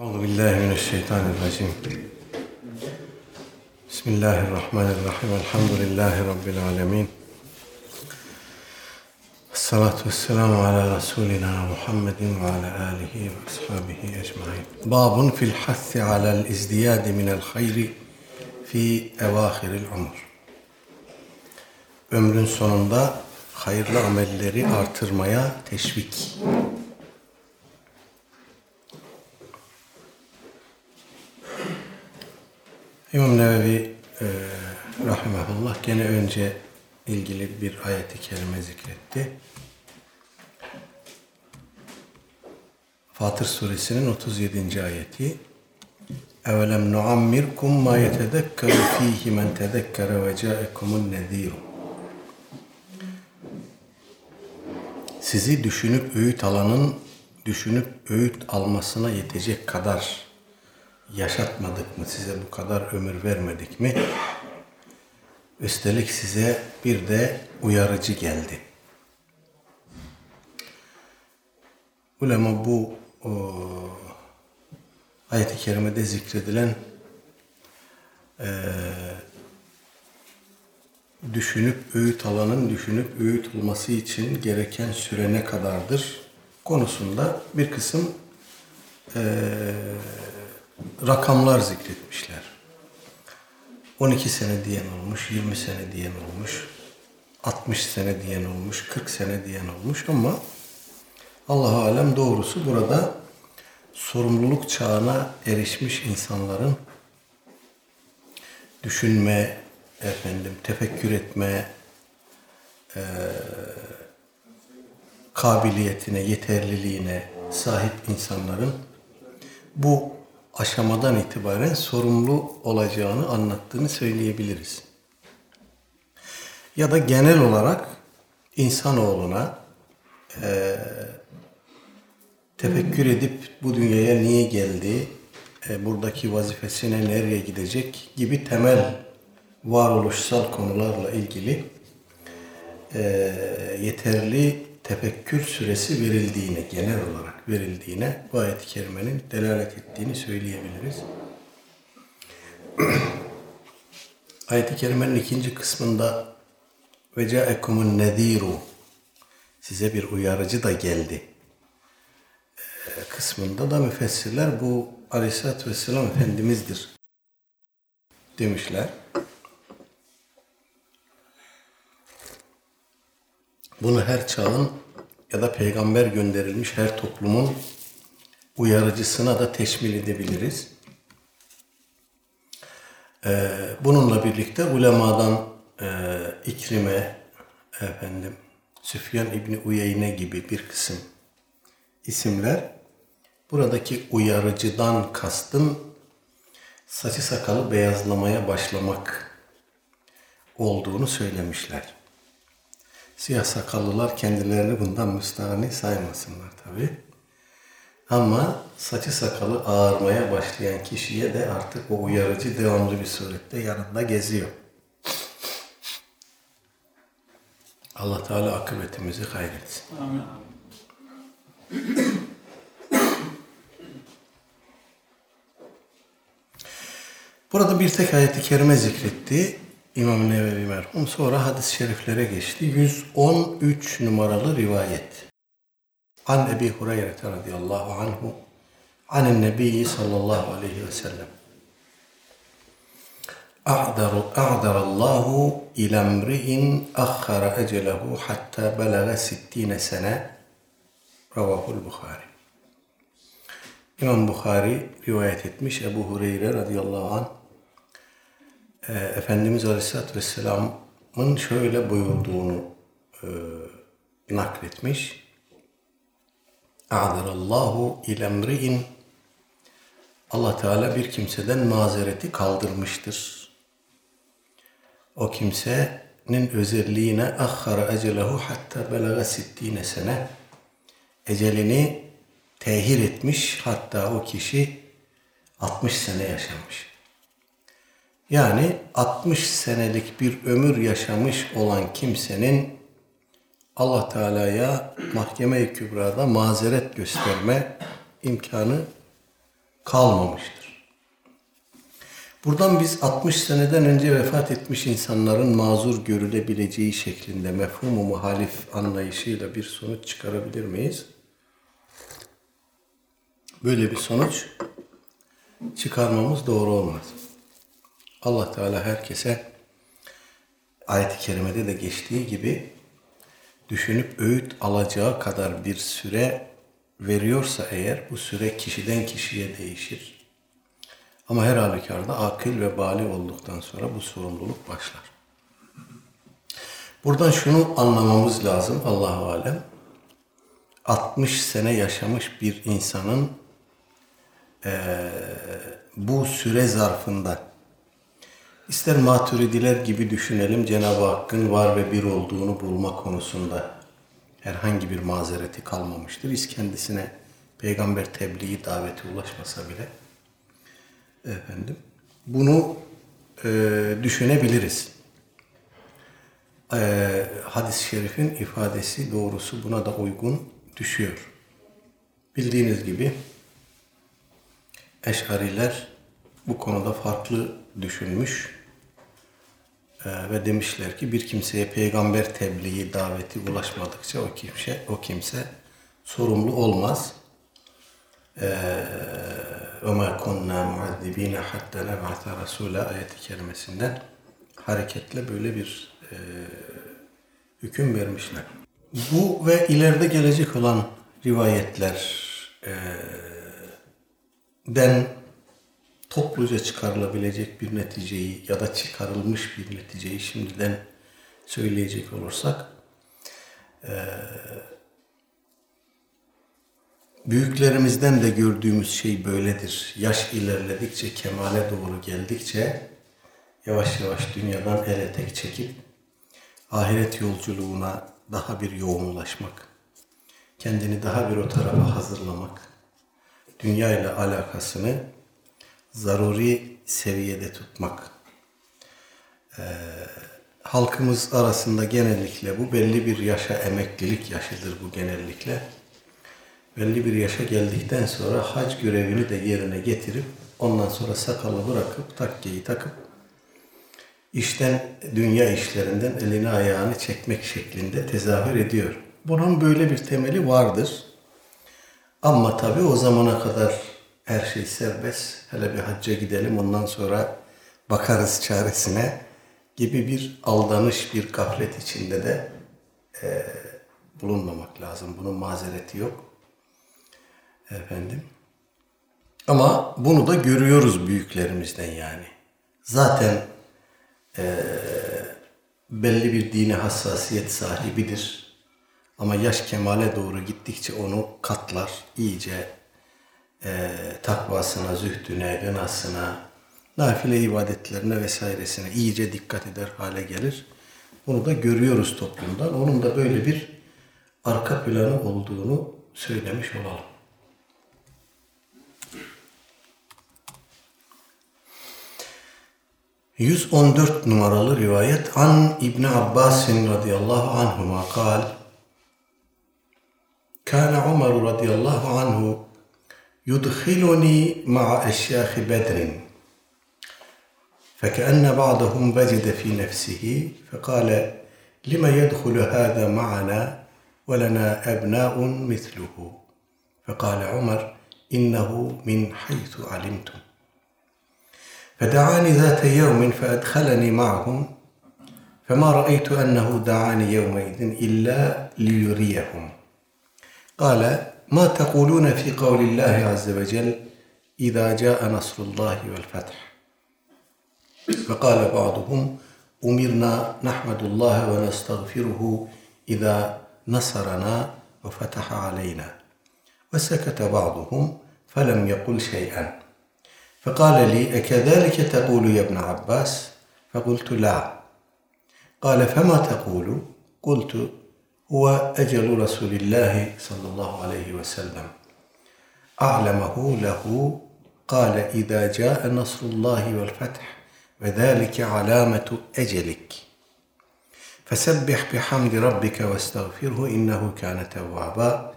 Euzubillahimineşşeytanirracim. Bismillahirrahmanirrahim. Elhamdülillahi Rabbil alemin. Salatu vesselamu ala Resulina Muhammedin ve ala alihi ve ashabihi ecmain. Babun fil hassi alel izdiyadi minel hayri fi evahiril umur. Ömrün sonunda hayırlı amelleri artırmaya teşvik. İmam Nevevi e, Rahimahullah gene önce ilgili bir ayeti kerime zikretti. Fatır suresinin 37. ayeti Evelem nuammirkum ma yetedekkeru fihi men tedekkere ve caekumun neziru Sizi düşünüp öğüt alanın düşünüp öğüt almasına yetecek kadar yaşatmadık mı? Size bu kadar ömür vermedik mi? Üstelik size bir de uyarıcı geldi. Ulema bu o, ayet-i kerimede zikredilen e, düşünüp öğüt alanın düşünüp öğüt olması için gereken süre ne kadardır konusunda bir kısım e, rakamlar zikretmişler. 12 sene diyen olmuş, 20 sene diyen olmuş, 60 sene diyen olmuş, 40 sene diyen olmuş ama Allah alem doğrusu burada sorumluluk çağına erişmiş insanların düşünme, efendim tefekkür etme e, kabiliyetine, yeterliliğine sahip insanların bu aşamadan itibaren sorumlu olacağını anlattığını söyleyebiliriz. Ya da genel olarak insanoğluna e, tefekkür edip bu dünyaya niye geldi, e, buradaki vazifesine nereye gidecek gibi temel varoluşsal konularla ilgili e, yeterli tefekkür süresi verildiğini, genel olarak verildiğine bu ayet-i kerimenin delalet ettiğini söyleyebiliriz. ayet-i kerimenin ikinci kısmında ve caekumun nediru size bir uyarıcı da geldi e, kısmında da müfessirler bu Aleyhisselatü Vesselam Efendimiz'dir demişler. Bunu her çağın ya da peygamber gönderilmiş her toplumun uyarıcısına da teşmil edebiliriz. Ee, bununla birlikte ulemadan e, İkrime, efendim, Süfyan İbni Uyeyne gibi bir kısım isimler buradaki uyarıcıdan kastım saçı sakalı beyazlamaya başlamak olduğunu söylemişler. Siyah sakallılar kendilerini bundan müstahni saymasınlar tabi. Ama saçı sakalı ağarmaya başlayan kişiye de artık o uyarıcı devamlı bir surette yanında geziyor. Allah Teala akıbetimizi hayretsin. Amin. Burada bir tek ayeti kerime zikretti. İmam Nevevi merhum. Sonra hadis-i şeriflere geçti. 113 numaralı rivayet. An Ebi Hureyre radıyallahu anhu anin Nebi sallallahu aleyhi ve sellem. أعذر أعذر الله إلى امرئ أخر أجله حتى بلغ ستين سنة رواه البخاري İmam Bukhari rivayet etmiş Ebu Hureyre radıyallahu anh e, Efendimiz Aleyhisselatü Vesselam'ın şöyle buyurduğunu e, nakletmiş. A'darallahu ilemri'in Allah Teala bir kimseden mazereti kaldırmıştır. O kimsenin özelliğine ahhara ecelehu hatta belaga sittine sene ecelini tehir etmiş hatta o kişi 60 sene yaşamış. Yani 60 senelik bir ömür yaşamış olan kimsenin Allah Teala'ya mahkeme-i kübrada mazeret gösterme imkanı kalmamıştır. Buradan biz 60 seneden önce vefat etmiş insanların mazur görülebileceği şeklinde mefhumu muhalif anlayışıyla bir sonuç çıkarabilir miyiz? Böyle bir sonuç çıkarmamız doğru olmaz. Allah Teala herkese ayet-i kerimede de geçtiği gibi düşünüp öğüt alacağı kadar bir süre veriyorsa eğer bu süre kişiden kişiye değişir. Ama her halükarda akıl ve bali olduktan sonra bu sorumluluk başlar. Buradan şunu anlamamız lazım Allahu alem. 60 sene yaşamış bir insanın e, bu süre zarfında ister maturidiler gibi düşünelim Cenab-ı Hakk'ın var ve bir olduğunu bulma konusunda herhangi bir mazereti kalmamıştır. İz kendisine peygamber tebliği daveti ulaşmasa bile efendim bunu e, düşünebiliriz. E, hadis-i şerifin ifadesi doğrusu buna da uygun düşüyor. Bildiğiniz gibi Eşariler bu konuda farklı düşünmüş ee, ve demişler ki bir kimseye peygamber tebliği daveti ulaşmadıkça o kimse o kimse sorumlu olmaz. Ee, Ömer kunna muazzibine hatta neb'ata rasula ayeti kerimesinden hareketle böyle bir e, hüküm vermişler. Bu ve ileride gelecek olan rivayetler e, den topluca çıkarılabilecek bir neticeyi ya da çıkarılmış bir neticeyi şimdiden söyleyecek olursak e, Büyüklerimizden de gördüğümüz şey böyledir. Yaş ilerledikçe, kemale doğru geldikçe yavaş yavaş dünyadan el etek çekip ahiret yolculuğuna daha bir yoğunlaşmak, kendini daha bir o tarafa hazırlamak, dünya ile alakasını zaruri seviyede tutmak. Ee, halkımız arasında genellikle bu belli bir yaşa emeklilik yaşıdır bu genellikle belli bir yaşa geldikten sonra hac görevini de yerine getirip ondan sonra sakalı bırakıp takkeyi takıp işten dünya işlerinden elini ayağını çekmek şeklinde tezahür ediyor. Bunun böyle bir temeli vardır. Ama tabii o zamana kadar her şey serbest. Hele bir hacca gidelim ondan sonra bakarız çaresine gibi bir aldanış, bir gaflet içinde de e, bulunmamak lazım. Bunun mazereti yok. Efendim. Ama bunu da görüyoruz büyüklerimizden yani. Zaten e, belli bir dine hassasiyet sahibidir. Ama yaş kemale doğru gittikçe onu katlar, iyice e, takvasına, zühdüne, gınasına, nafile ibadetlerine vesairesine iyice dikkat eder hale gelir. Bunu da görüyoruz toplumdan. Onun da böyle bir arka planı olduğunu söylemiş olalım. ...114 numaralı rivayet... ...An İbni Abbasin radıyallahu anhuma kal... ...Kâne Umaru radıyallahu anhu... يدخلني مع أشياخ بدر. فكأن بعضهم وجد في نفسه فقال لما يدخل هذا معنا ولنا أبناء مثله؟ فقال عمر إنه من حيث علمتم. فدعاني ذات يوم فأدخلني معهم فما رأيت أنه دعاني يومئذ إلا ليريهم. قال ما تقولون في قول الله عز وجل إذا جاء نصر الله والفتح؟ فقال بعضهم أمرنا نحمد الله ونستغفره إذا نصرنا وفتح علينا. وسكت بعضهم فلم يقل شيئا. فقال لي أكذلك تقول يا ابن عباس؟ فقلت لا. قال فما تقول؟ قلت هو أجل رسول الله صلى الله عليه وسلم. أعلمه له قال إذا جاء نصر الله والفتح وذلك علامة أجلك. فسبح بحمد ربك واستغفره إنه كان توابا.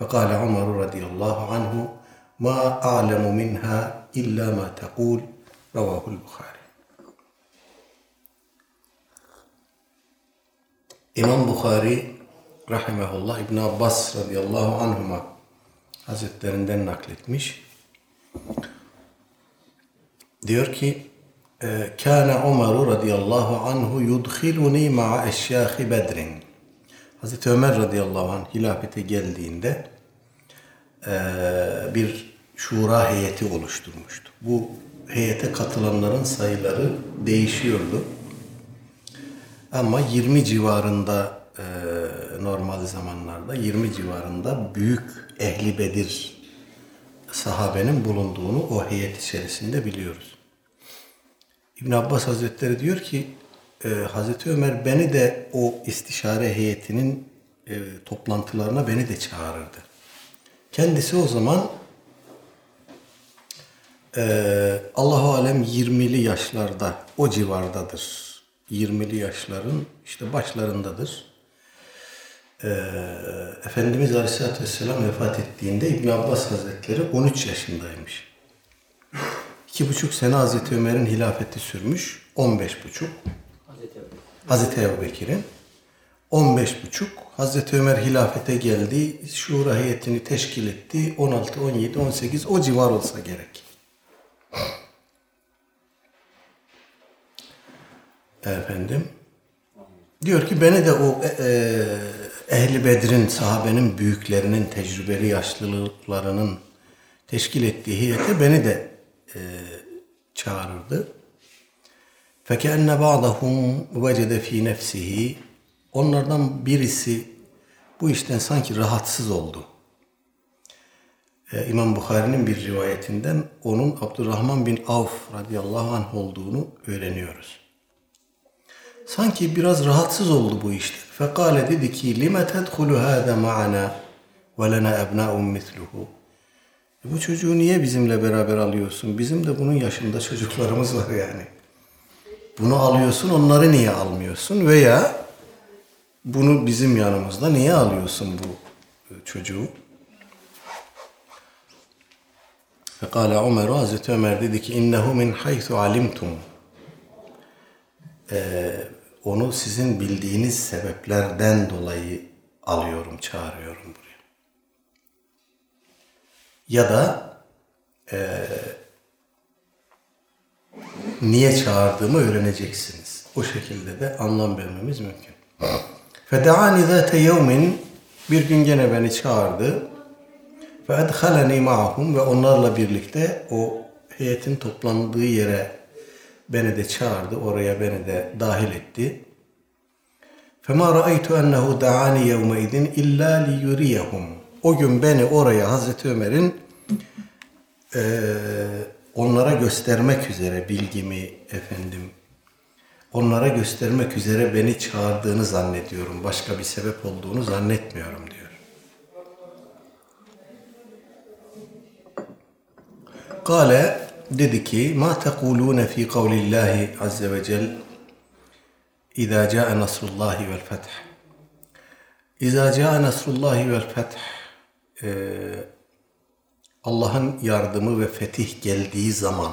فقال عمر رضي الله عنه ma a'lemu minha illa ma taqul ravahul Bukhari. İmam Bukhari rahimehullah İbn Abbas radıyallahu anhuma hazretlerinden nakletmiş. Diyor ki Kâne Ömer radıyallahu anhu yudkhiluni ma'a eşyâhi bedrin. Hazreti Ömer radıyallahu anh hilafete geldiğinde bir şura heyeti oluşturmuştu. Bu heyete katılanların sayıları değişiyordu. Ama 20 civarında normal zamanlarda 20 civarında büyük ehli Bedir sahabenin bulunduğunu o heyet içerisinde biliyoruz. İbn Abbas Hazretleri diyor ki e, Hazreti Ömer beni de o istişare heyetinin e, toplantılarına beni de çağırırdı. Kendisi o zaman e, Allahu alem 20'li yaşlarda o civardadır. 20'li yaşların işte başlarındadır. E, Efendimiz Aleyhisselatü Vesselam vefat ettiğinde İbn Abbas Hazretleri 13 yaşındaymış. İki buçuk sene Hazreti Ömer'in hilafeti sürmüş. 15 buçuk. Hazreti Ebu Bekir'in. 15 buçuk. Hazreti Ömer hilafete geldi. Şura heyetini teşkil etti. 16, 17, 18 o civar olsa gerek. Efendim. Diyor ki beni de o e, e, Ehli Bedir'in, sahabenin büyüklerinin, tecrübeli yaşlılıklarının teşkil ettiği heyete beni de e, çağırırdı. فَكَأَنَّ بَعْضَهُمْ وَجَدَ ف۪ي نَفْسِهِ Onlardan birisi bu işten sanki rahatsız oldu. Ee, İmam Bukhari'nin bir rivayetinden onun Abdurrahman bin Avf radıyallahu anh olduğunu öğreniyoruz. Sanki biraz rahatsız oldu bu işte. Fekale dedi ki lime tedhulu hâze ma'ana ve lena ebnâun misluhu. Bu çocuğu niye bizimle beraber alıyorsun? Bizim de bunun yaşında çocuklarımız var yani. Bunu alıyorsun onları niye almıyorsun? Veya bunu bizim yanımızda niye alıyorsun bu e, çocuğu? Fekale Ömer, Hazreti Ömer dedi ki innehu min haythu alimtum. Ee, onu sizin bildiğiniz sebeplerden dolayı alıyorum, çağırıyorum buraya ya da e, niye çağırdığımı öğreneceksiniz. O şekilde de anlam vermemiz mümkün. فَدَعَانِ ذَاتَ يَوْمٍ Bir gün gene beni çağırdı. فَاَدْخَلَنِي مَعَهُمْ Ve onlarla birlikte o heyetin toplandığı yere beni de çağırdı. Oraya beni de dahil etti. فَمَا رَأَيْتُ أَنَّهُ دَعَانِ يَوْمَئِذٍ اِلَّا لِيُرِيَهُمْ o gün beni oraya Hazreti Ömer'in e, onlara göstermek üzere bilgimi efendim onlara göstermek üzere beni çağırdığını zannediyorum. Başka bir sebep olduğunu zannetmiyorum diyor. Kale dedi ki ma tekulune fi kavlillahi azze ve cel İza ca'e nasrullahi vel feth İza ca'e nasrullahi vel feth e, Allah'ın yardımı ve fetih geldiği zaman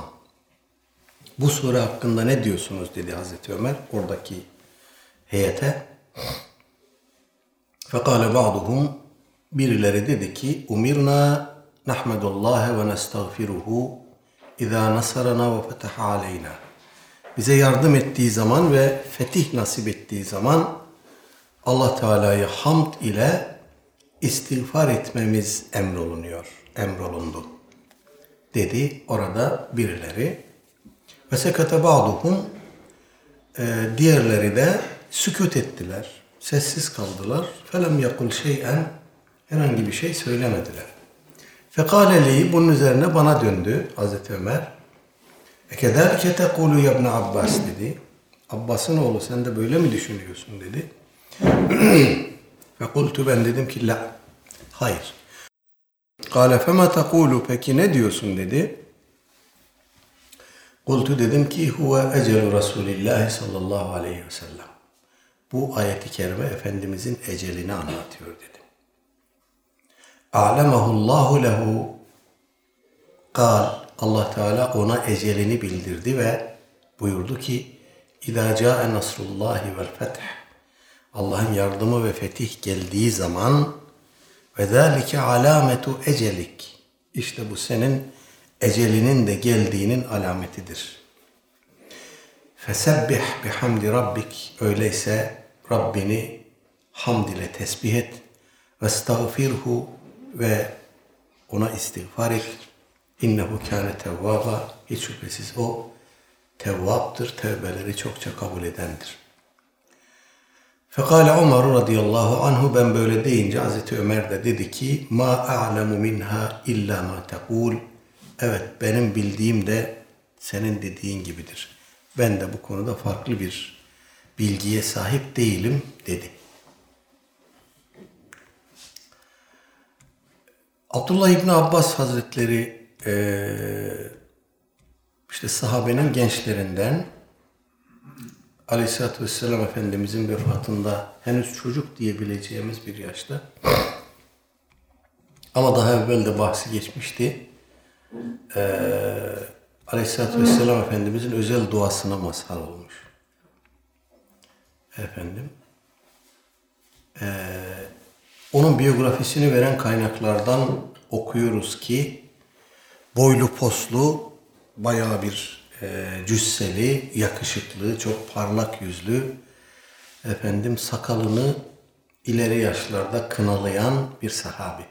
bu sure hakkında ne diyorsunuz dedi Hazreti Ömer oradaki heyete. Fekale ba'duhum birileri dedi ki umirna nahmedullahi ve nestağfiruhu nasarana ve fetaha aleyna. Bize yardım ettiği zaman ve fetih nasip ettiği zaman Allah Teala'yı hamd ile istiğfar etmemiz emrolunuyor, emrolundu. Dedi orada birileri. Ve sekate ba'duhum e, diğerleri de sükut ettiler. Sessiz kaldılar. Felem yakul şeyen herhangi bir şey söylemediler. Fekaleli bunun üzerine bana döndü Hazreti Ömer. Ekedâlike tekulu ya ibn Abbas dedi. Abbas'ın oğlu sen de böyle mi düşünüyorsun dedi. Ve ben dedim ki la. Hayır. Kale fema tekulu peki ne diyorsun dedi. Kultu dedim ki huve ecelu Resulillahi sallallahu aleyhi ve sellem. Bu ayeti kerime Efendimizin ecelini anlatıyor dedim. A'lemahullahu lehu. Kal Allah Teala ona ecelini bildirdi ve buyurdu ki İzâ câe nasrullâhi vel feth. Allah'ın yardımı ve fetih geldiği zaman ve zâlike alâmetu ecelik. İşte bu senin ecelinin de geldiğinin alametidir. Fesebbih bihamdi rabbik. Öyleyse Rabbini hamd ile tesbih et. Ve estağfirhu ve ona istiğfar et. İnnehu kâne tevvâba. Hiç şüphesiz o tevvaptır, tevbeleri çokça kabul edendir. Fekale Ömer radıyallahu anhu ben böyle deyince Hazreti Ömer de dedi ki ma a'lemu minha illa ma tekul. Evet benim bildiğim de senin dediğin gibidir. Ben de bu konuda farklı bir bilgiye sahip değilim dedi. Abdullah İbni Abbas Hazretleri işte sahabenin gençlerinden Aleyhisselatü Vesselam Efendimizin vefatında henüz çocuk diyebileceğimiz bir yaşta ama daha evvel de bahsi geçmişti. Ee, Aleyhisselatü Vesselam Efendimizin özel duasına mazhar olmuş. Efendim. Ee, onun biyografisini veren kaynaklardan okuyoruz ki boylu poslu bayağı bir e, cüsseli, yakışıklı, çok parlak yüzlü efendim sakalını ileri yaşlarda kınalayan bir sahabi.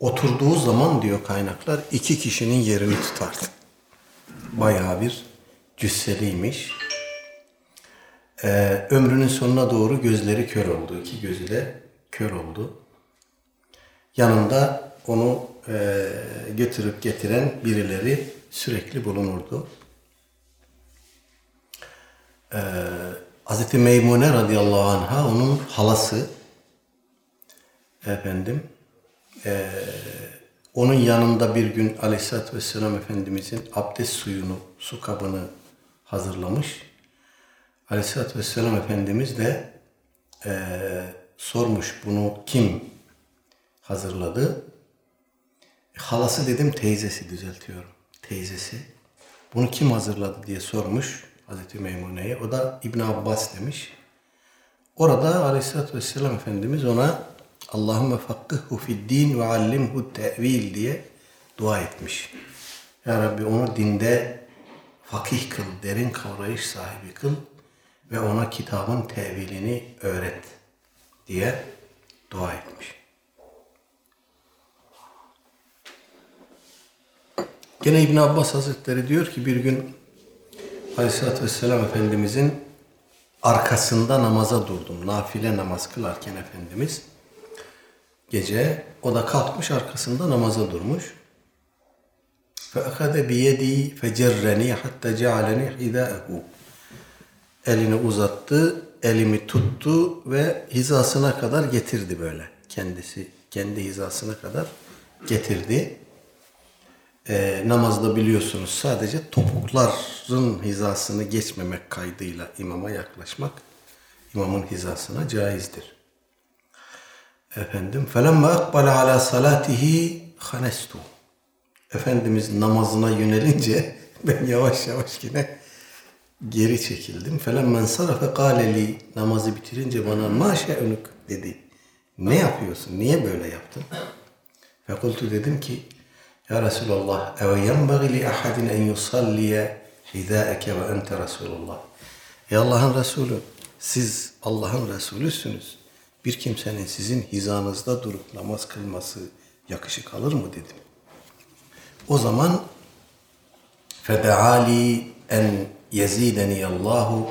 Oturduğu zaman diyor kaynaklar iki kişinin yerini tutardı. Bayağı bir cüsseliymiş. Ee, ömrünün sonuna doğru gözleri kör oldu. İki gözü de kör oldu. Yanında onu e, götürüp getiren birileri sürekli bulunurdu. Ee, Hz. Meymune radıyallahu anh'a onun halası efendim e, onun yanında bir gün aleyhissalatü vesselam Efendimizin abdest suyunu, su kabını hazırlamış. Aleyhissalatü vesselam Efendimiz de e, sormuş bunu kim hazırladı? Halası dedim teyzesi düzeltiyorum. Teyzesi. Bunu kim hazırladı diye sormuş Hazreti Meymune'ye. O da İbn Abbas demiş. Orada Aleyhisselatü Vesselam Efendimiz ona Allahümme fakkıhhu fid din ve allimhu tevil diye dua etmiş. Ya Rabbi onu dinde fakih kıl, derin kavrayış sahibi kıl ve ona kitabın tevilini öğret diye dua etmiş. Gene İbn Abbas Hazretleri diyor ki bir gün Aleyhisselatü Vesselam Efendimizin arkasında namaza durdum. Nafile namaz kılarken Efendimiz gece o da kalkmış arkasında namaza durmuş. فَاَخَذَ بِيَدِي فَجَرَّنِي حَتَّى جَعَلَنِي حِذَاءَهُ Elini uzattı, elimi tuttu ve hizasına kadar getirdi böyle. Kendisi kendi hizasına kadar getirdi e, namazda biliyorsunuz sadece topukların hizasını geçmemek kaydıyla imama yaklaşmak imamın hizasına caizdir. Efendim felemma akbale ala salatihi hanestu. Efendimiz namazına yönelince ben yavaş yavaş yine geri çekildim. Felemmen sarafe kâleli namazı bitirince bana maşe önük dedi. Ne yapıyorsun? Niye böyle yaptın? Fekultu dedim ki ya Resulallah, ev yenbagi li ahadin en yusalliye hidâeke ve ente Resulullah. Ey Allah'ın Resulü, siz Allah'ın Resulüsünüz. Bir kimsenin sizin hizanızda durup namaz kılması yakışık alır mı dedim. O zaman fedeali en yezideni Allahu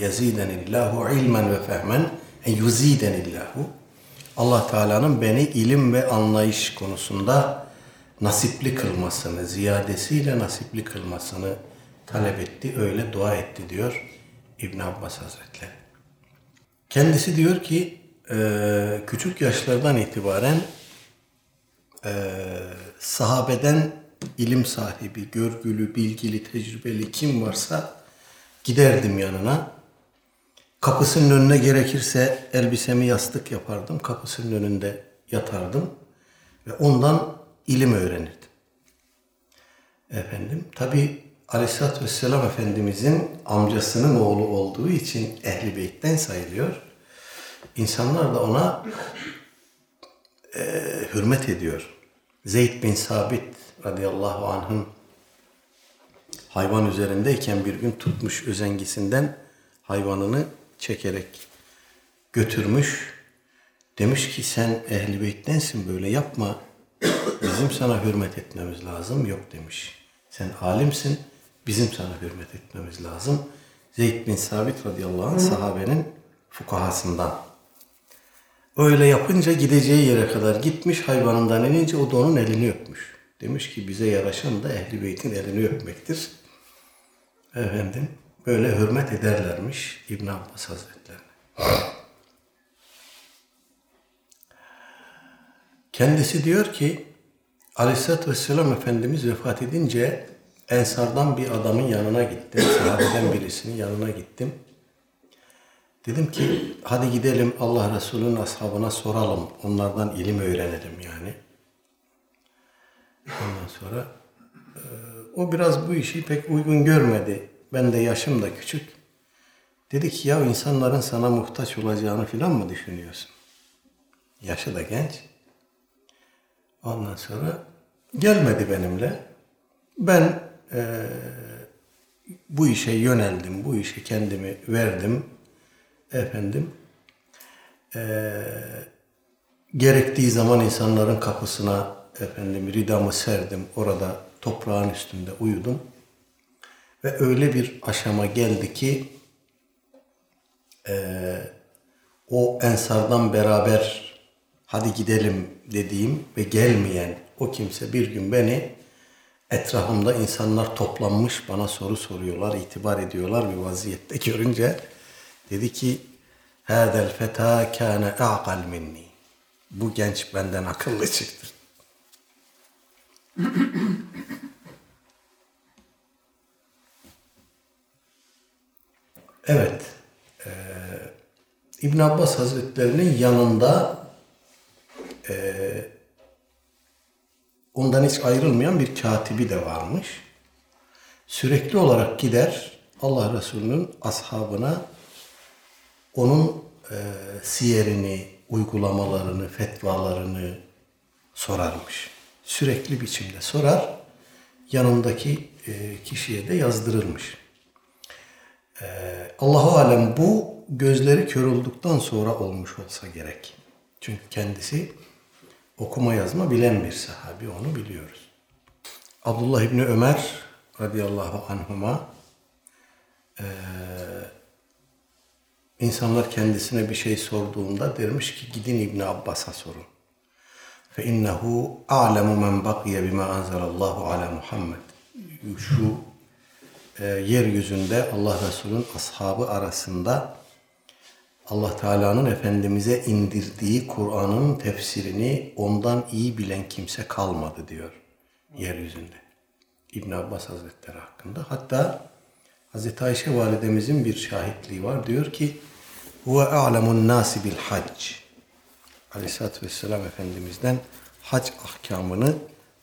yezidenillahu ilmen ve fehmen en yuzidenillahu Allah Teala'nın beni ilim ve anlayış konusunda nasipli kılmasını, ziyadesiyle nasipli kılmasını talep etti, öyle dua etti diyor İbn Abbas Hazretleri. Kendisi diyor ki e, küçük yaşlardan itibaren e, sahabeden ilim sahibi, görgülü, bilgili, tecrübeli kim varsa giderdim yanına. Kapısının önüne gerekirse elbisemi yastık yapardım. Kapısının önünde yatardım. Ve ondan ilim öğrenirdim. Efendim tabi Aleyhisselatü Vesselam Efendimizin amcasının oğlu olduğu için Ehli Beyt'ten sayılıyor. İnsanlar da ona e, hürmet ediyor. Zeyd bin Sabit radıyallahu anh'ın hayvan üzerindeyken bir gün tutmuş özengisinden hayvanını çekerek götürmüş. Demiş ki sen ehli beyttensin böyle yapma. Bizim sana hürmet etmemiz lazım. Yok demiş. Sen alimsin. Bizim sana hürmet etmemiz lazım. Zeyd bin Sabit radıyallahu anh sahabenin fukahasından. Öyle yapınca gideceği yere kadar gitmiş hayvanından inince o da onun elini öpmüş. Demiş ki bize yaraşan da ehli beytin elini öpmektir. Efendim böyle hürmet ederlermiş İbn Abbas Hazretlerine. Kendisi diyor ki Aleyhisselatü Vesselam Efendimiz vefat edince Ensardan bir adamın yanına gittim. Sahabeden birisinin yanına gittim. Dedim ki hadi gidelim Allah Resulü'nün ashabına soralım. Onlardan ilim öğrenelim yani. Ondan sonra e, o biraz bu işi pek uygun görmedi. Ben de yaşım da küçük. Dedi ki ya insanların sana muhtaç olacağını filan mı düşünüyorsun? Yaşı da genç. Ondan sonra gelmedi benimle. Ben e, bu işe yöneldim, bu işe kendimi verdim. Efendim, e, gerektiği zaman insanların kapısına efendim ridamı serdim, orada toprağın üstünde uyudum. Ve öyle bir aşama geldi ki e, o ensardan beraber hadi gidelim dediğim ve gelmeyen o kimse bir gün beni etrafımda insanlar toplanmış bana soru soruyorlar, itibar ediyorlar bir vaziyette görünce dedi ki Hâzel feta kâne a'kal minni. Bu genç benden akıllı çıktı. Evet. Ee, İbn Abbas Hazretlerinin yanında e, ondan hiç ayrılmayan bir katibi de varmış. Sürekli olarak gider Allah Resulü'nün ashabına onun e, siyerini, uygulamalarını, fetvalarını sorarmış. Sürekli biçimde sorar. Yanındaki e, kişiye de yazdırılmış. E, Allahu alem bu gözleri kör olduktan sonra olmuş olsa gerek. Çünkü kendisi okuma yazma bilen bir sahabi onu biliyoruz. Abdullah İbni Ömer radıyallahu anhuma e, insanlar kendisine bir şey sorduğunda dermiş ki gidin İbni Abbas'a sorun. Fe innehu a'lemu men bakiye bima anzalallahu ala Muhammed. Şu e, yeryüzünde Allah Resulü'nün ashabı arasında Allah Teala'nın Efendimiz'e indirdiği Kur'an'ın tefsirini ondan iyi bilen kimse kalmadı diyor yeryüzünde. İbn Abbas Hazretleri hakkında. Hatta Hazreti Ayşe validemizin bir şahitliği var. Diyor ki huve a'lemun nasi bil hac. Aleyhisselatü Vesselam Efendimiz'den hac ahkamını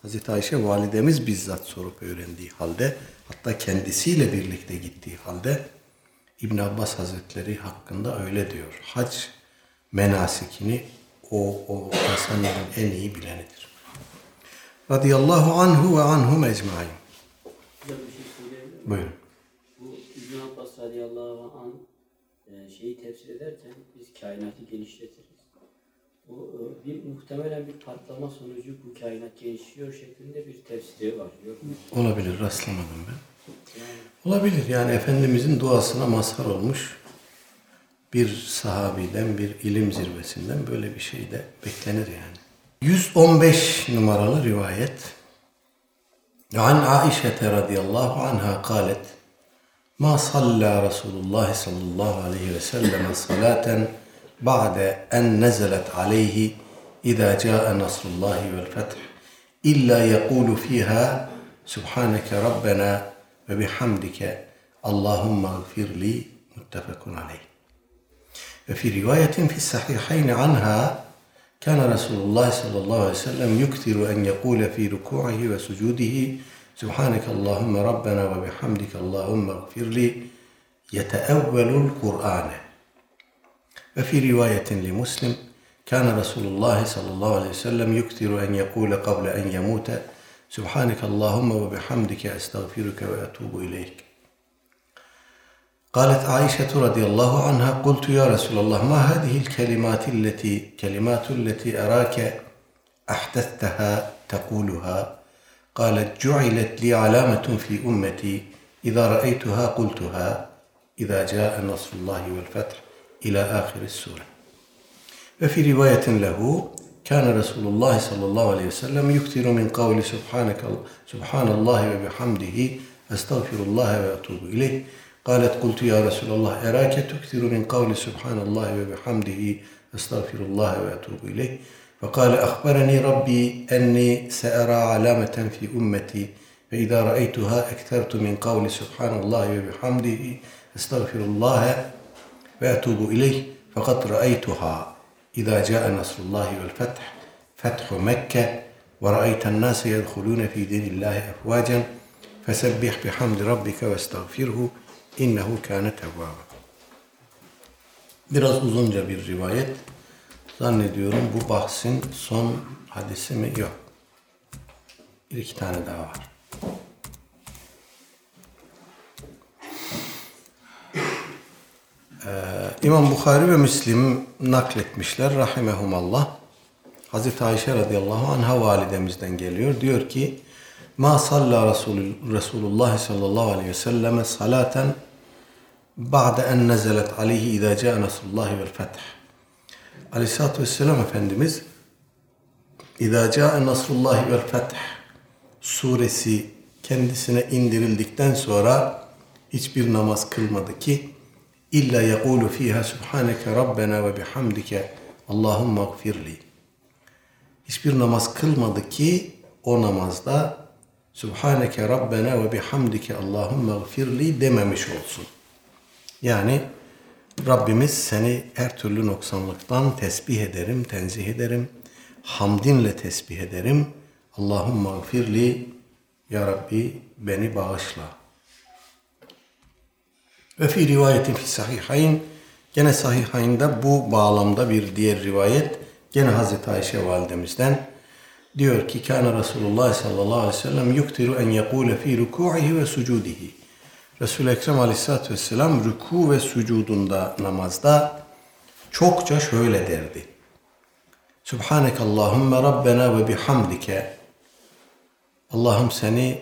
Hazreti Ayşe validemiz bizzat sorup öğrendiği halde hatta kendisiyle birlikte gittiği halde İbn Abbas Hazretleri hakkında öyle diyor. Hac menasikini o, o insanların en iyi bilenidir. Radiyallahu anhu ve anhum ecmain. Şey? Buyurun. Bu İbn Abbas radıyallahu anh e, şeyi tefsir ederken biz kainatı genişletiriz. Bu e, bir muhtemelen bir patlama sonucu bu kainat genişliyor şeklinde bir tefsiri var. Yok mu? Olabilir rastlamadım ben. Olabilir yani Efendimizin duasına mazhar olmuş bir sahabiden, bir ilim zirvesinden böyle bir şey de beklenir yani. 115 numaralı rivayet. An Aişe radıyallahu anha kalet Ma salla Resulullah sallallahu aleyhi ve sellem salaten بعد أن نزلت عليه إذا جاء نصر الله والفتح إلا يقول فيها سبحانك ربنا وبحمدك اللهم اغفر لي متفق عليه. وفي رواية في الصحيحين عنها كان رسول الله صلى الله عليه وسلم يكثر أن يقول في ركوعه وسجوده سبحانك اللهم ربنا وبحمدك اللهم اغفر لي يتأول القرآن. وفي رواية لمسلم كان رسول الله صلى الله عليه وسلم يكثر أن يقول قبل أن يموت سبحانك اللهم وبحمدك أستغفرك وأتوب إليك. قالت عائشة رضي الله عنها قلت يا رسول الله ما هذه الكلمات التي كلمات التي أراك أحدثتها تقولها؟ قالت جعلت لي علامة في أمتي إذا رأيتها قلتها إذا جاء نصر الله والفتح. إلى آخر السورة. وفي رواية له كان رسول الله صلى الله عليه وسلم يكثر من قول سبحانك سبحان الله وبحمده أستغفر الله وأتوب إليه. قالت قلت يا رسول الله أراك تكثر من قول سبحان الله وبحمده أستغفر الله وأتوب إليه؟ فقال أخبرني ربي أني سأرى علامة في أمتي فإذا رأيتها أكثرت من قول سبحان الله وبحمده أستغفر الله ve etubu ileyh fakat ra'eytuha idâ câe nasrullahi vel feth fethu Mekke ve ra'eyten nâse yedhulûne fî dinillâhi efvâcen fesebbih bihamdi rabbike ve estağfirhu innehu kâne tevvâbe. Biraz uzunca bir rivayet. Zannediyorum bu bahsin son hadisi mi? Yok. Bir iki tane daha var. İmam Bukhari ve Müslim nakletmişler rahimehumallah. Hazreti Ayşe radıyallahu anha validemizden geliyor. Diyor ki Ma salla Resul, Resulullah sallallahu aleyhi ve selleme salaten ba'de en nezelet aleyhi idâ câ nasrullahi vel feth. Aleyhisselatü Vesselam Efendimiz İdâ câ nasrullahi vel feth suresi kendisine indirildikten sonra hiçbir namaz kılmadı ki illa yekulu fiha subhaneke rabbena ve bihamdike Allahumma gfirli. Hiçbir namaz kılmadı ki o namazda Subhaneke Rabbena ve bihamdike Allahümme gfirli dememiş olsun. Yani Rabbimiz seni her türlü noksanlıktan tesbih ederim, tenzih ederim. Hamdinle tesbih ederim. Allahümme gfirli Ya Rabbi beni bağışla. Ve fi rivayetin fi sahihayn gene sahihayında bu bağlamda bir diğer rivayet gene Hazreti Ayşe validemizden diyor ki kana Resulullah sallallahu aleyhi ve sellem yuktiru en yekule fi ruku'ihi ve sucudihi. Resul-i Ekrem aleyhissalatü vesselam ruku ve sucudunda namazda çokça şöyle derdi. Subhaneke Allahümme Rabbena ve bihamdike. Allah'ım seni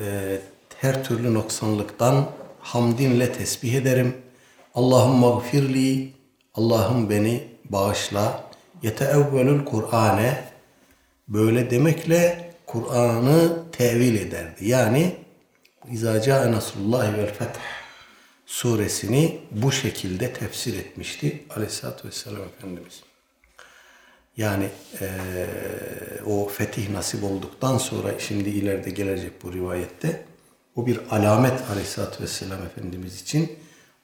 e, her türlü noksanlıktan hamdinle tesbih ederim. Allah'ım mağfirli. Allah'ım beni bağışla. Yeteevvelül Kur'ane böyle demekle Kur'an'ı tevil ederdi. Yani İzâ câe nasrullahi vel feth suresini bu şekilde tefsir etmişti Aleyhisselatü Vesselam Efendimiz. Yani e, o fetih nasip olduktan sonra şimdi ileride gelecek bu rivayette o bir alamet Aleyhisselatü Vesselam Efendimiz için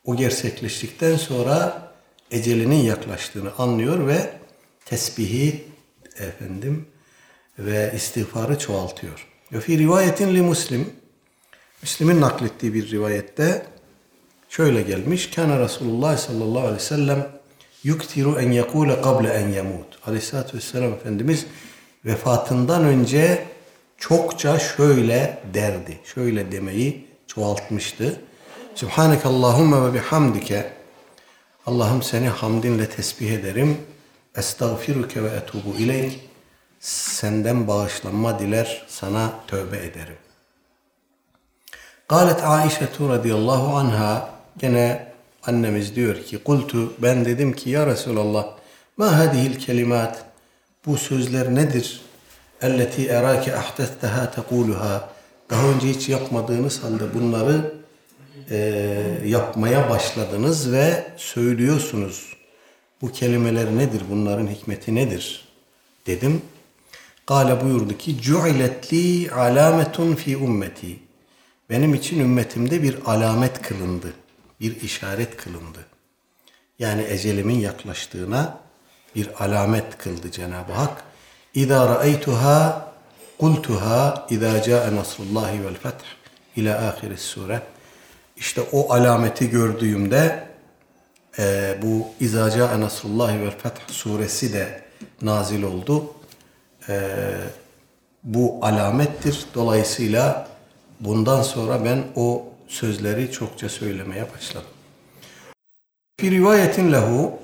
o gerçekleştikten sonra ecelinin yaklaştığını anlıyor ve tesbihi efendim ve istiğfarı çoğaltıyor. Ve fi rivayetin li Müslim Müslim'in naklettiği bir rivayette şöyle gelmiş. Kana Resulullah sallallahu aleyhi ve sellem yuktiru en yekule kable en yemut. Aleyhissalatü vesselam Efendimiz vefatından önce çokça şöyle derdi. Şöyle demeyi çoğaltmıştı. Subhaneke Allahümme ve bihamdike Allah'ım seni hamdinle tesbih ederim. Estağfiruke ve etubu ileyk. Senden bağışlanma diler, sana tövbe ederim. Galet Aişe radıyallahu anha gene annemiz diyor ki kultu ben dedim ki ya Resulallah ma hadihil kelimat bu sözler nedir? Elleti erake ahdesteha tekuluha daha önce hiç yapmadığınız halde bunları e, yapmaya başladınız ve söylüyorsunuz. Bu kelimeler nedir? Bunların hikmeti nedir? Dedim. Kale buyurdu ki cu'iletli alametun fi ummeti. Benim için ümmetimde bir alamet kılındı. Bir işaret kılındı. Yani ecelimin yaklaştığına bir alamet kıldı Cenab-ı Hak. İza ra'aytuha Kultuha izâ câe nasrullahi vel feth ila ahiris sure. İşte o alameti gördüğümde e, bu İzâ câe nasrullahi vel feth suresi de nazil oldu. E, bu alamettir. Dolayısıyla bundan sonra ben o sözleri çokça söylemeye başladım. Bir rivayetin lehu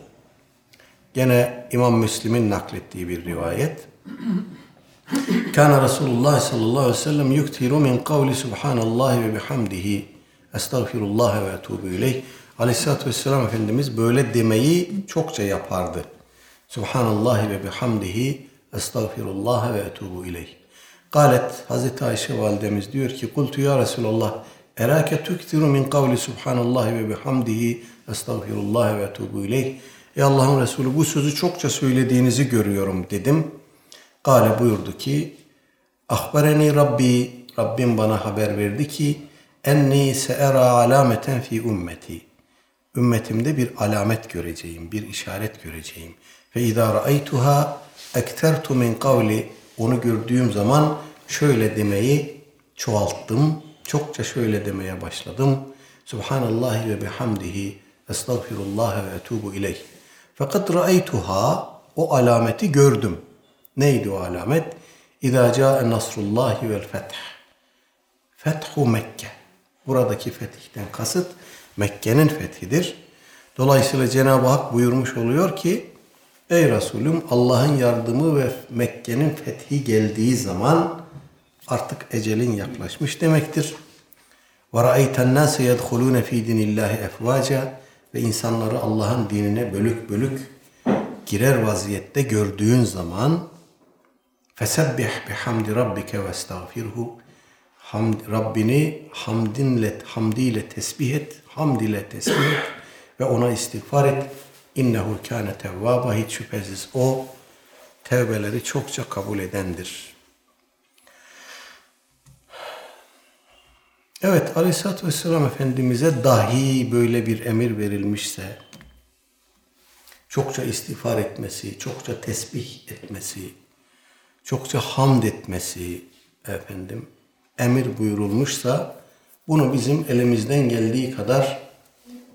gene İmam Müslim'in naklettiği bir rivayet. Kana Resulullah sallallahu aleyhi ve sellem yuktiru min kavli subhanallah ve bihamdihi estağfirullah ve etubu ileyh. Aleyhisselatü vesselam Efendimiz böyle demeyi çokça yapardı. Subhanallah ve bihamdihi estağfirullah ve etubu ileyh. Galet Hazreti Ayşe validemiz diyor ki kultu ya Resulallah erake tüktiru min kavli subhanallah ve bihamdihi estağfirullah ve etubu ileyh. Ey Allah'ın Resulü bu sözü çokça söylediğinizi görüyorum dedim. Gale buyurdu ki Ahbereni Rabbi Rabbim bana haber verdi ki enni seera alameten fi ümmeti. Ümmetimde bir alamet göreceğim, bir işaret göreceğim. Ve izâ ra'aytuha ektertu min kavli onu gördüğüm zaman şöyle demeyi çoğalttım. Çokça şöyle demeye başladım. Subhanallah ve bihamdihi estağfirullah ve etubu ileyh. Fakat ra'aytuha o alameti gördüm. Neydi o alamet? İzâ câe nasrullahi vel feth. Fethu Mekke. Buradaki fetihten kasıt Mekke'nin fethidir. Dolayısıyla Cenab-ı Hak buyurmuş oluyor ki Ey Resulüm Allah'ın yardımı ve Mekke'nin fethi geldiği zaman artık ecelin yaklaşmış demektir. وَرَأَيْتَ النَّاسَ يَدْخُلُونَ ف۪ي دِنِ اللّٰهِ اَفْوَاجًا Ve insanları Allah'ın dinine bölük bölük girer vaziyette gördüğün zaman Fesebbih bihamdi rabbike ve estağfirhu. Hamd, Rabbini hamdinle, hamdiyle tesbih et, hamd ile tesbih et ve ona istiğfar et. İnnehu kâne tevvâba hiç şüphesiz o tevbeleri çokça kabul edendir. Evet Aleyhisselatü Vesselam Efendimiz'e dahi böyle bir emir verilmişse çokça istiğfar etmesi, çokça tesbih etmesi, çokça hamd etmesi efendim emir buyurulmuşsa bunu bizim elimizden geldiği kadar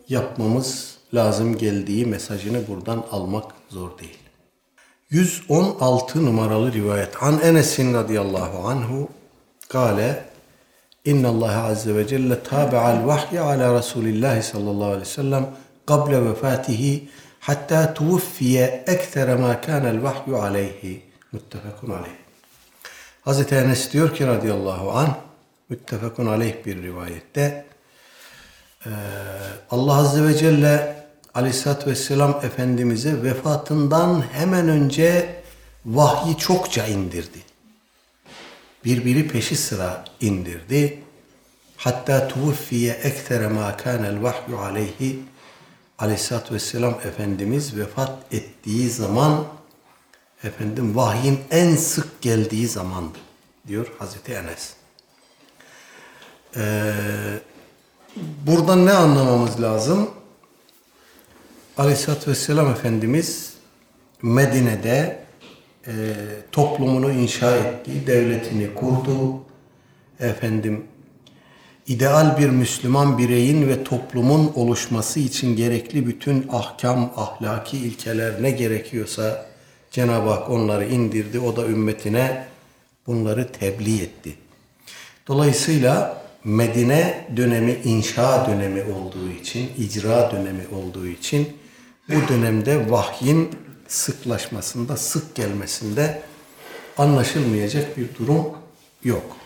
yapmamız lazım geldiği mesajını buradan almak zor değil. 116 numaralı rivayet. An Enes'in radıyallahu anhu kale İnna Allah azze ve celle tabi'al vahyi ala Resulillah sallallahu aleyhi ve sellem qabla vefatihi hatta tuvfiye ektere ma kana'l vahyu aleyhi. Muttefakun aleyh. Hazreti Enes diyor ki radıyallahu anh müttefakun aleyh bir rivayette Allah Azze ve Celle Aleyhisselatü Vesselam Efendimiz'e vefatından hemen önce vahyi çokça indirdi. Birbiri peşi sıra indirdi. Hatta tuvfiye ektere ma kanel vahyu aleyhi Aleyhisselatü Vesselam Efendimiz vefat ettiği zaman efendim vahyin en sık geldiği zamandı diyor Hazreti Enes. Ee, buradan ne anlamamız lazım? Aleyhisselatü Vesselam Efendimiz Medine'de e, toplumunu inşa etti, devletini kurdu. Efendim ideal bir Müslüman bireyin ve toplumun oluşması için gerekli bütün ahkam, ahlaki ilkeler ne gerekiyorsa Cenab-ı Hak onları indirdi. O da ümmetine bunları tebliğ etti. Dolayısıyla Medine dönemi inşa dönemi olduğu için, icra dönemi olduğu için bu dönemde vahyin sıklaşmasında, sık gelmesinde anlaşılmayacak bir durum yok.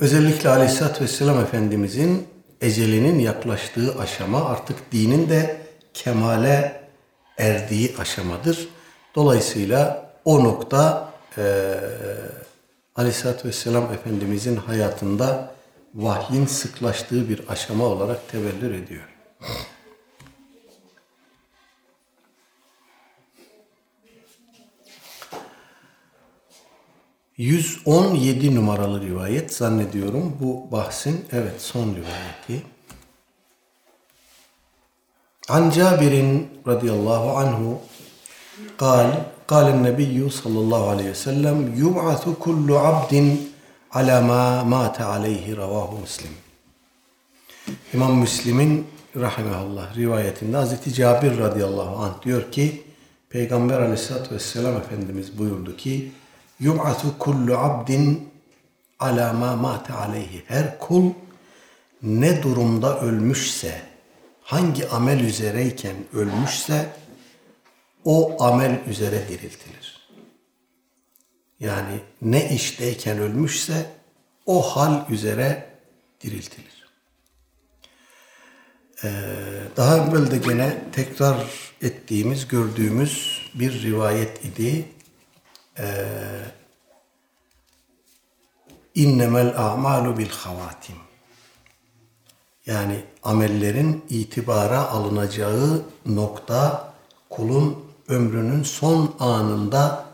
Özellikle Aleyhisselatü Vesselam Efendimizin ecelinin yaklaştığı aşama artık dinin de kemale erdiği aşamadır. Dolayısıyla o nokta e, Aleyhisselatü Vesselam Efendimizin hayatında vahyin sıklaştığı bir aşama olarak tevellür ediyor. 117 numaralı rivayet zannediyorum bu bahsin evet son rivayeti. An Cabir'in radıyallahu anhu قال قال النبي صلى الله عليه وسلم يبعث كل عبد على ما مات عليه رواه مسلم İmam Müslim'in rahimahullah rivayetinde Hazreti Cabir radıyallahu anh diyor ki Peygamber aleyhissalatü vesselam Efendimiz buyurdu ki Yub'atu kullu abdin ala ma mate aleyhi. Her kul ne durumda ölmüşse, hangi amel üzereyken ölmüşse o amel üzere diriltilir. Yani ne işteyken ölmüşse o hal üzere diriltilir. Ee, daha evvel de gene tekrar ettiğimiz, gördüğümüz bir rivayet idi. Ee, İnnemel a'malu bil havatim. Yani amellerin itibara alınacağı nokta kulun ömrünün son anında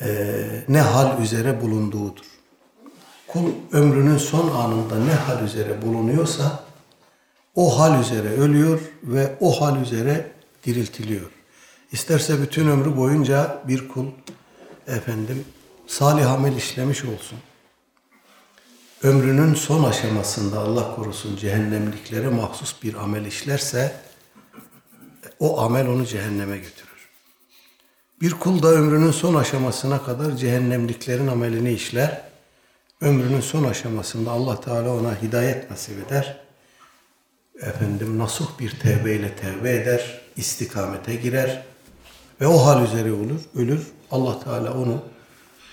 e, ne hal üzere bulunduğudur. Kul ömrünün son anında ne hal üzere bulunuyorsa o hal üzere ölüyor ve o hal üzere diriltiliyor. İsterse bütün ömrü boyunca bir kul efendim salih amel işlemiş olsun. Ömrünün son aşamasında Allah korusun cehennemliklere mahsus bir amel işlerse o amel onu cehenneme götürür. Bir kul da ömrünün son aşamasına kadar cehennemliklerin amelini işler. Ömrünün son aşamasında Allah Teala ona hidayet nasip eder efendim nasuh bir tevbeyle tevbe eder, istikamete girer ve o hal üzere olur, ölür. Allah Teala onu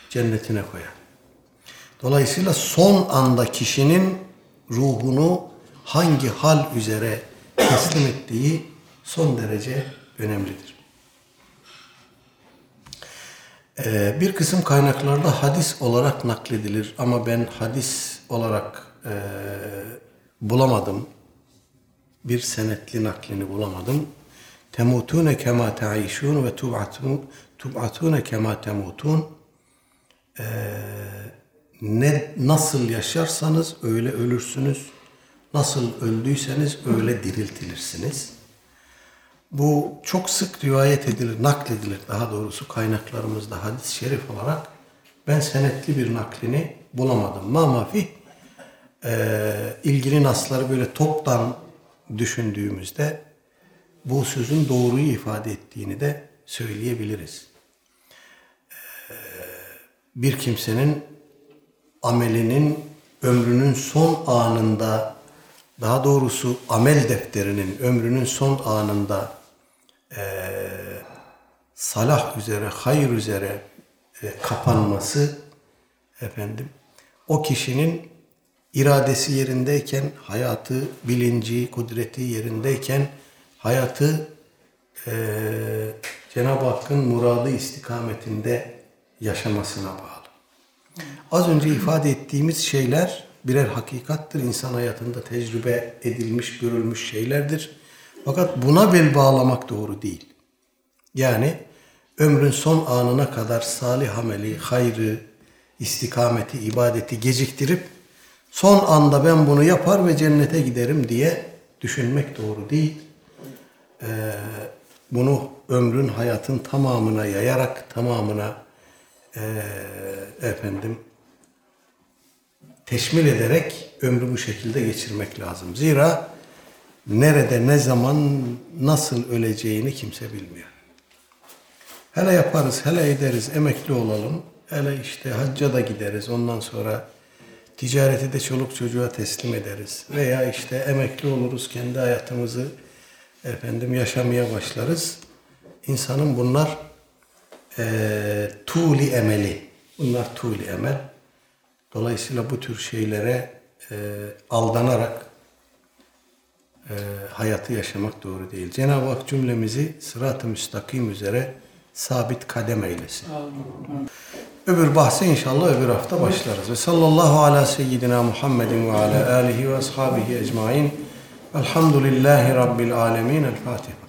cennetine koyar. Dolayısıyla son anda kişinin ruhunu hangi hal üzere teslim ettiği son derece önemlidir. Ee, bir kısım kaynaklarda hadis olarak nakledilir ama ben hadis olarak e, bulamadım bir senetli naklini bulamadım. Temutune kema taişun ve tub'atun tub'atune kema temutun. Ee, ne nasıl yaşarsanız öyle ölürsünüz. Nasıl öldüyseniz öyle diriltilirsiniz. Bu çok sık rivayet edilir, nakledilir daha doğrusu kaynaklarımızda hadis-i şerif olarak. Ben senetli bir naklini bulamadım. Ma mafi e, ilgili nasları böyle toptan düşündüğümüzde bu sözün doğruyu ifade ettiğini de söyleyebiliriz. Bir kimsenin amelinin ömrünün son anında daha doğrusu amel defterinin ömrünün son anında e, salah üzere, hayır üzere e, kapanması efendim o kişinin iradesi yerindeyken, hayatı, bilinci, kudreti yerindeyken hayatı e, Cenab-ı Hakk'ın muradı istikametinde yaşamasına bağlı. Az önce ifade ettiğimiz şeyler birer hakikattır. İnsan hayatında tecrübe edilmiş, görülmüş şeylerdir. Fakat buna bel bağlamak doğru değil. Yani ömrün son anına kadar salih ameli, hayrı, istikameti, ibadeti geciktirip son anda ben bunu yapar ve cennete giderim diye düşünmek doğru değil. Ee, bunu ömrün, hayatın tamamına yayarak, tamamına e, efendim teşmil ederek ömrü bu şekilde geçirmek lazım. Zira nerede, ne zaman, nasıl öleceğini kimse bilmiyor. Hele yaparız, hele ederiz, emekli olalım. Hele işte hacca da gideriz. Ondan sonra ticareti de çoluk çocuğa teslim ederiz. Veya işte emekli oluruz, kendi hayatımızı efendim yaşamaya başlarız. İnsanın bunlar e, tuğli emeli. Bunlar tuğli emel. Dolayısıyla bu tür şeylere e, aldanarak e, hayatı yaşamak doğru değil. Cenab-ı Hak cümlemizi sırat-ı müstakim üzere sabit kadem eylesin. Öbür bahse inşallah öbür hafta başlarız. Ve sallallahu ala seyyidina Muhammedin ve ala alihi ve ashabihi ecmain. Elhamdülillahi Rabbil alemin. El Fatiha.